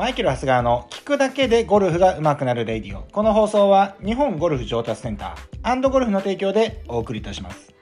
マイケル・ハスガーの聞くだけでゴルフが上手くなるレディオ。この放送は日本ゴルフ上達センターゴルフの提供でお送りいたします。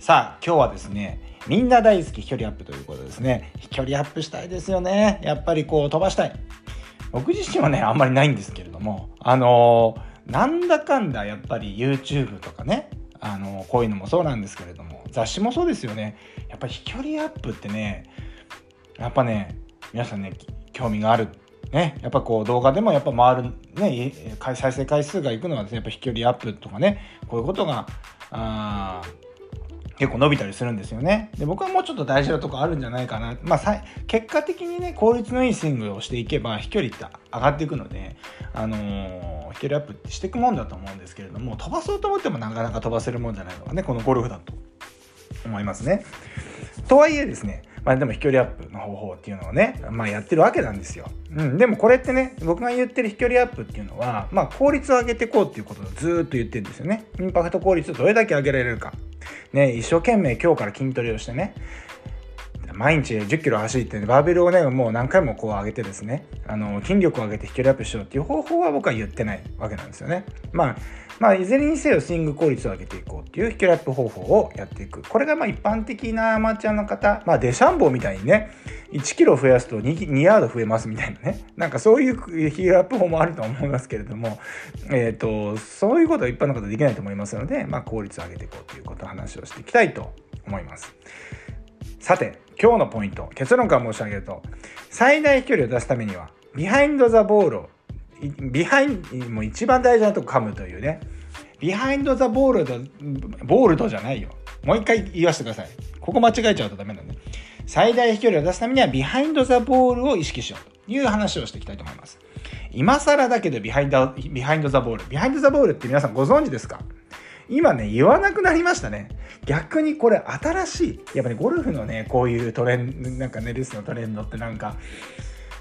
さあ、今日はですね、みんな大好き飛距離アップということですね。飛距離アップしたいですよね。やっぱりこう飛ばしたい。僕自身はね、あんまりないんですけれども、あのー、なんだかんだやっぱり YouTube とかね、あのー、こういうのもそうなんですけれども、雑誌もそうですよね。やっぱり飛距離アップってね、やっぱね、皆さんね、興味がある。ね、やっぱこう動画でもやっぱ回る、ね、再生回数がいくのはです、ね、やっぱ飛距離アップとかね、こういうことが、あ結構伸びたりするんですよね。で、僕はもうちょっと大事なとこあるんじゃないかな。まあ、結果的にね、効率のいいスイングをしていけば、飛距離って上がっていくので、あのー、飛距離アップってしていくもんだと思うんですけれども、飛ばそうと思ってもなかなか飛ばせるもんじゃないのがね、このゴルフだと思いますね。とはいえですね、まあでも飛距離アップの方法っていうのをね、まあやってるわけなんですよ。うん。でもこれってね、僕が言ってる飛距離アップっていうのは、まあ効率を上げていこうっていうことをずっと言ってるんですよね。インパクト効率をどれだけ上げられるか。ね、一生懸命今日から筋トレをしてね、毎日10キロ走って、ね、バーベルをね、もう何回もこう上げてですね、あの、筋力を上げて飛距離アップしようっていう方法は僕は言ってないわけなんですよね。まあ、まあ、いずれにせよスイング効率を上げていこうっていう飛距離アップ方法をやっていく。これがまあ一般的なアマチュアの方、まあデシャンボーみたいにね、1キロ増やすと 2, 2ヤード増えますみたいなね。なんかそういう飛距離アップ法もあると思いますけれども、えっ、ー、と、そういうことは一般の方できないと思いますので、まあ効率を上げていこうということを話をしていきたいと思います。さて、今日のポイント、結論から申し上げると、最大飛距離を出すためには、 behind the ball をbehind、もう一番大事なとこ噛むというね。 behind the bold、bold じゃないよ。もう一回言わせてください。ここ間違えちゃうとダメなんで。最大飛距離を出すためには behind the ball を意識しようという話をしていきたいと思います。今更だけど behind、behind the ball。behind the ball って皆さんご存知ですか？今ね、言わなくなりましたね。逆にこれ新しい。やっぱり、ね、ゴルフのね、こういうトレンド、なんかね、レッスンのトレンドってなんか、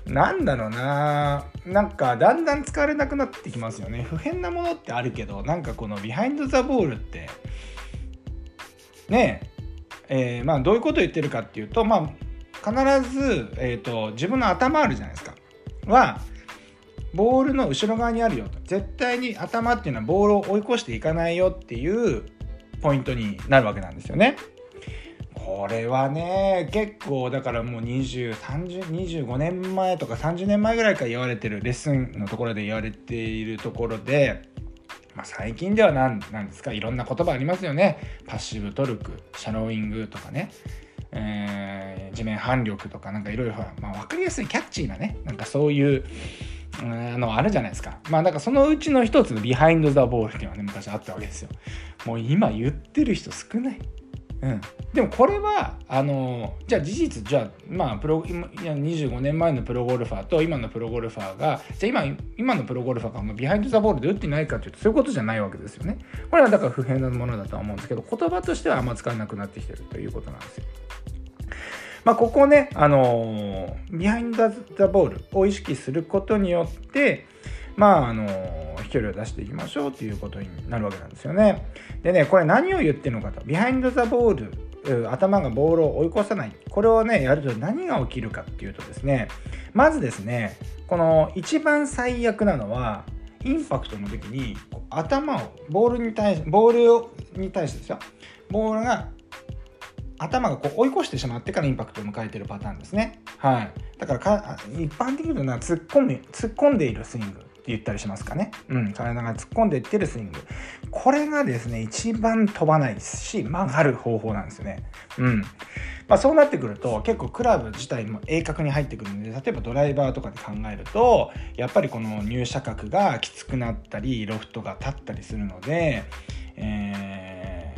なんだろうななんかだんだん使われなくなってきますよね不変なものってあるけどなんかこのビハインド・ザ・ボールってねええー、まあどういうことを言ってるかっていうとまあ必ず、えーと、自分の頭あるじゃないですかはボールの後ろ側にあるよと。絶対に頭っていうのはボールを追い越していかないよっていうポイントになるわけなんですよね。これはね結構だからもう203025年前とか30年前ぐらいから言われてるレッスンのところで言われているところで、まあ、最近では何なんですかいろんな言葉ありますよね。パッシブトルクシャローイングとかね、えー、地面反力とかなんかいろいろ分かりやすいキャッチーなねなんかそういうのあるじゃないですか。まあ、だからそのうちの一つのビハインド・ザ・ボールっていうのはね、昔あったわけですよ。もう今言ってる人少ない。うん、でもこれはあのじゃあ事実じゃあまあプロ25年前のプロゴルファーと今のプロゴルファーがじゃあ今今のプロゴルファーが behind the ball で打ってないかというとそういうことじゃないわけですよね。これはだから不変なものだとは思うんですけど言葉としてはあんま使わなくなってきてるということなんですよ。まあ、ここね、あの behind the ball を意識することによってまああの飛距離を出していきましょうということになるわけなんですよね。でねこれ何を言ってるのかと。ビハインド・ザ・ボール頭がボールを追い越さない。これをねやると何が起きるかっていうとですねまずですねこの一番最悪なのはインパクトの時に頭をボールに対しボールに対してですよ。ボールが頭がこう追い越してしまってからインパクトを迎えてるパターンですね。はい。だからか一般的に言うと突っ込み突っ込んでいるスイングって言ったりしますかね。うん、体が突っ込んでいってるスイング。これがですね、一番飛ばないし、曲がる方法なんですよね。うん。まあ、そうなってくると結構クラブ自体も鋭角に入ってくるので例えばドライバーとかで考えるとやっぱりこの入射角がきつくなったりロフトが立ったりするので、えー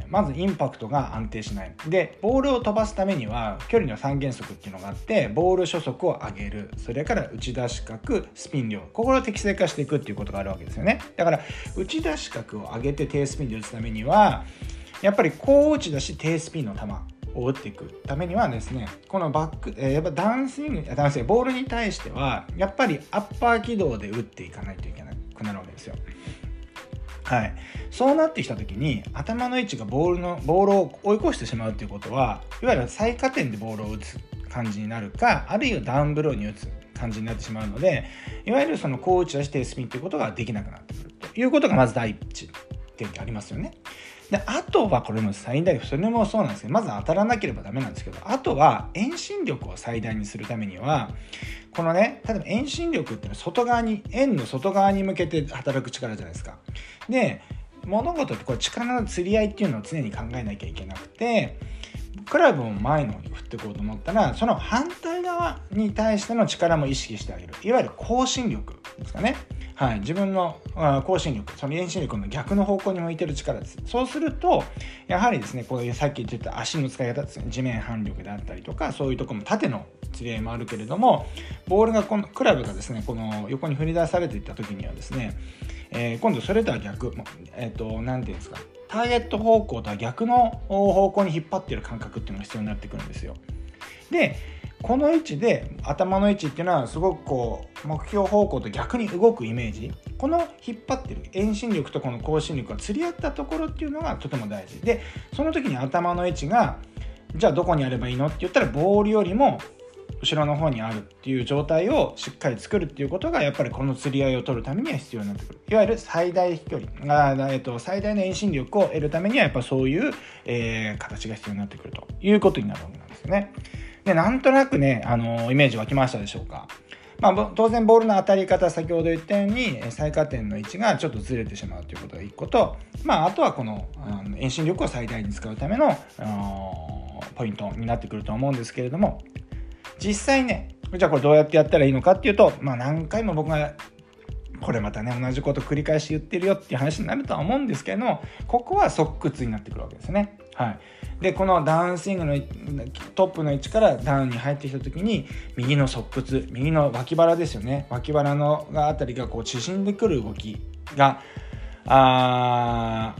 まずインパクトが安定しない。でボールを飛ばすためには距離の3原則っていうのがあってボール初速を上げる。それから打ち出し角スピン量。ここを適正化していくっていうことがあるわけですよね。だから打ち出し角を上げて低スピンで打つためにはやっぱり高打ち出し低スピンの球を打っていく。ためにはですねこのバック、えー、やっぱダンスイングダンスイングボールに対してはやっぱりアッパー軌道で打っていかないといけなくなるわけですよ。はい、そうなってきた時に頭の位置がボールのボールを追い越してしまうということはいわゆる最下点でボールを打つ感じになるかあるいはダウンブローに打つ感じになってしまうのでいわゆるその高打ち出してスピンということができなくなってくるということがまず第一点ってありますよね。であとはこれも最大それもそうなんですけどまず当たらなければダメなんですけどあとは遠心力を最大にするためにはこのね例えば遠心力っていうのは外側に円の外側に向けて働く力じゃないですか。で物事ってこれ力の釣り合いっていうのを常に考えなきゃいけなくてクラブを前の方に振っていこうと思ったらその反対側に対しての力も意識してあげるいわゆる更新力ですかね。はい、自分の更新力その遠心力の逆の方向に向いてる力です。そうするとやはりですねこういうさっき言ってた足の使い方ですね地面反力であったりとかそういうとこも縦の釣り合いもあるけれどもボールがこのクラブがですねこの横に振り出されていった時にはですね、えー、今度それとは逆えっ、ー、と何て言うんですかターゲット方向とは逆の方向に引っ張ってる感覚っていうのが必要になってくるんですよ。でこの位置で頭の位置っていうのはすごくこう目標方向と逆に動くイメージ。この引っ張ってる遠心力とこの後進力が釣り合ったところっていうのがとても大事。でその時に頭の位置がじゃあどこにあればいいのって言ったらボールよりも後ろの方にあるっていう状態をしっかり作るっていうことがやっぱりこの釣り合いを取るためには必要になってくる。いわゆる最大飛距離あ、えっと、最大の遠心力を得るためにはやっぱそういう、えー、形が必要になってくるということになるわけなんですよで、なんとなくね、あの、イメージ湧きましたでしょうか。まあ、当然ボールの当たり方先ほど言ったように最下点の位置がちょっとずれてしまうということが1個と、まあ、あとはこの、うん、遠心力を最大に使うためのポイントになってくると思うんですけれども実際ねじゃあこれどうやってやったらいいのかっていうと、まあ、何回も僕がこれまたね同じこと繰り返し言ってるよっていう話になるとは思うんですけどここは側屈になってくるわけですね。はい、でこのダウンスイングのトップの位置からダウンに入ってきた時に右の側屈右の脇腹ですよね脇腹のあたりがこう縮んでくる動きがあ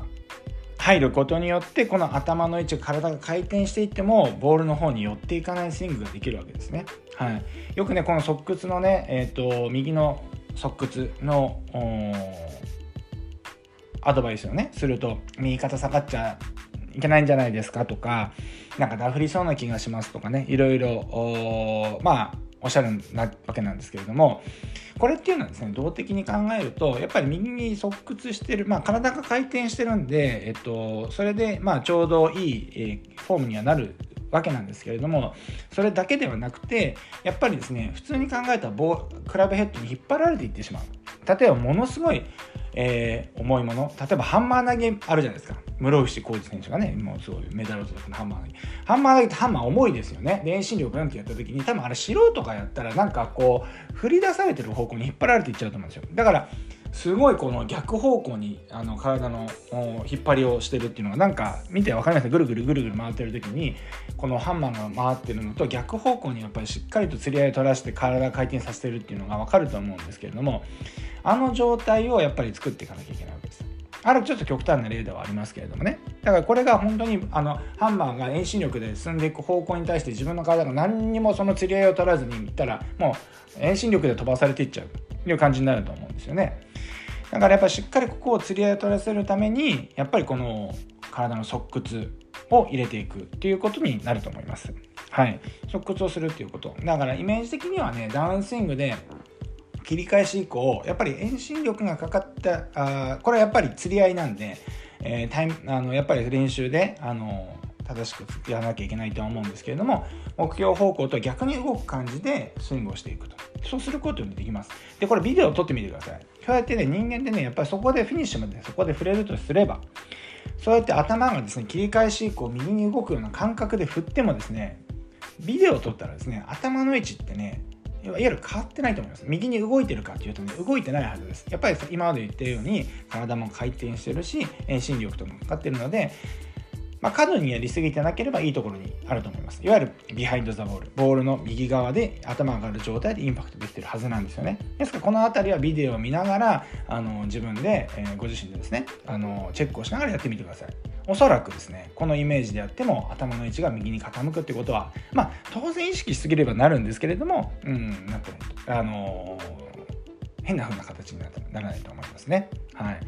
入ることによってこの頭の位置体が回転していってもボールの方に寄っていかないスイングができるわけですね。はい、よくねこの側屈のね、えーと右の側屈のアドバイスをねすると右肩下がっちゃいけないんじゃないですかとかなんかダフりそうな気がしますとかねいろいろまあおっしゃるなわけなんですけれどもこれっていうのはですね動的に考えるとやっぱり右に側屈してる、まあ、体が回転してるんで、えっと、それでまあちょうどいい、え、フォームにはなるわけなんですけれどもそれだけではなくてやっぱりですね普通に考えた棒クラブヘッドに引っ張られていってしまう。例えばものすごい、えー、重いもの例えばハンマー投げあるじゃないですか。室伏浩二選手がねもうすごいメダルを取ったハンマー投げ。ハンマー投げってハンマー重いですよね。遠心力なんてやった時に多分あれ素人がやったらなんかこう振り出されてる方向に引っ張られていっちゃうと思うんですよ。だからすごいこの逆方向にあの体の引っ張りをしてるっていうのがなんか見て分かります？ぐるぐるぐるぐる回ってる時にこのハンマーが回ってるのと逆方向にやっぱりしっかりと釣り合いを取らせて体回転させてるっていうのが分かると思うんですけれどもあの状態をやっぱり作っていかなきゃいけないわけです。あるちょっと極端な例ではありますけれどもね。だからこれが本当にあのハンマーが遠心力で進んでいく方向に対して自分の体が何にもその釣り合いを取らずにいったらもう遠心力で飛ばされていっちゃう。いう感じになると思うんですよね。だからやっぱしっかりここを釣り合いを取らせるためにやっぱりこの体の側屈を入れていくっていうことになると思います。はい。側屈をするっていうこと。だからイメージ的にはね、ダウンスイングで切り返し以降、やっぱり遠心力がかかった、あこれはやっぱり釣り合いなんで、えー、タイムあのやっぱり練習で、あの正しくやらなきゃいけないとは思うんですけれども目標方向と逆に動く感じでスイングをしていくとそうすることにできますでこれビデオを撮ってみてくださいそうやってね人間ってねやっぱりそこでフィニッシュまでそこで触れるとすればそうやって頭がですね切り返し以降右に動くような感覚で振ってもですねビデオを撮ったらですね頭の位置ってねいわゆる変わってないと思います。右に動いてるかっていうとね、動いてないはずです。やっぱり今まで言ったように、体も回転してるし、遠心力ともかかってるので、まあ、過度にやりすぎてなければいいところにあると思います。いわゆるビハインドザボール。ボールの右側で頭が上がる状態でインパクトできてるはずなんですよね。ですからこの辺りはビデオを見ながらあの自分で、えー、ご自身でですねあのチェックをしながらやってみてください。おそらくですねこのイメージであっても頭の位置が右に傾くってことはまあ当然意識しすぎればなるんですけれどもうんなんてあのー変な風な形にならないと思いますね。はい。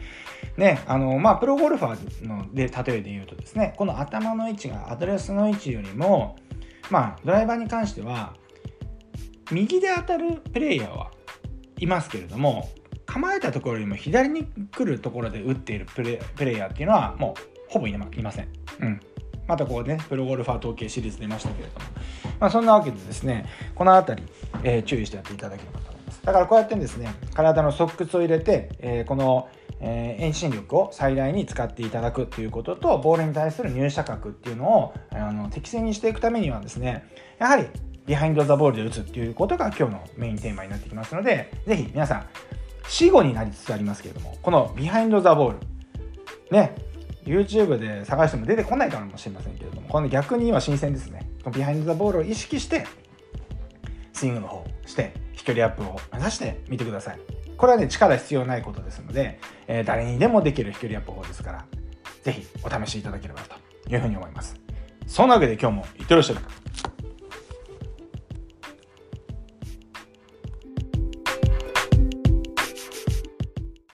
ね、あの、まあ、プロゴルファーので、例えで言うとですね、この頭の位置がアドレスの位置よりも、まあ、ドライバーに関しては、右で当たるプレイヤーはいますけれども構えたところよりも左に来るところで打っているプレプレイヤーっていうのはもうほぼいません。うんまたこうね、プロゴルファー統計シリーズ出ましたけれども、まあ、そんなわけでですね、この辺り、えー、注意してやっていただければと。だからこうやってですね、体の側屈を入れて、えー、この、えー、遠心力を最大に使っていただくということと、ボールに対する入射角っていうのをあの適正にしていくためにはですね、やはりbehind the ball で打つっていうことが今日のメインテーマになってきますので、ぜひ皆さん、死語になりつつありますけれども、この behind the ball、ね、YouTube で探しても出てこないかもしれませんけれども、この逆に今新鮮ですね。 behind the ball を意識して、スイングの方をして、飛距離アップを目指してみてください。これはね、力必要ないことですので、えー、誰にでもできる飛距離アップ法ですから、是非お試しいただければというふうに思います。そんなわけで今日もいってらっしゃい。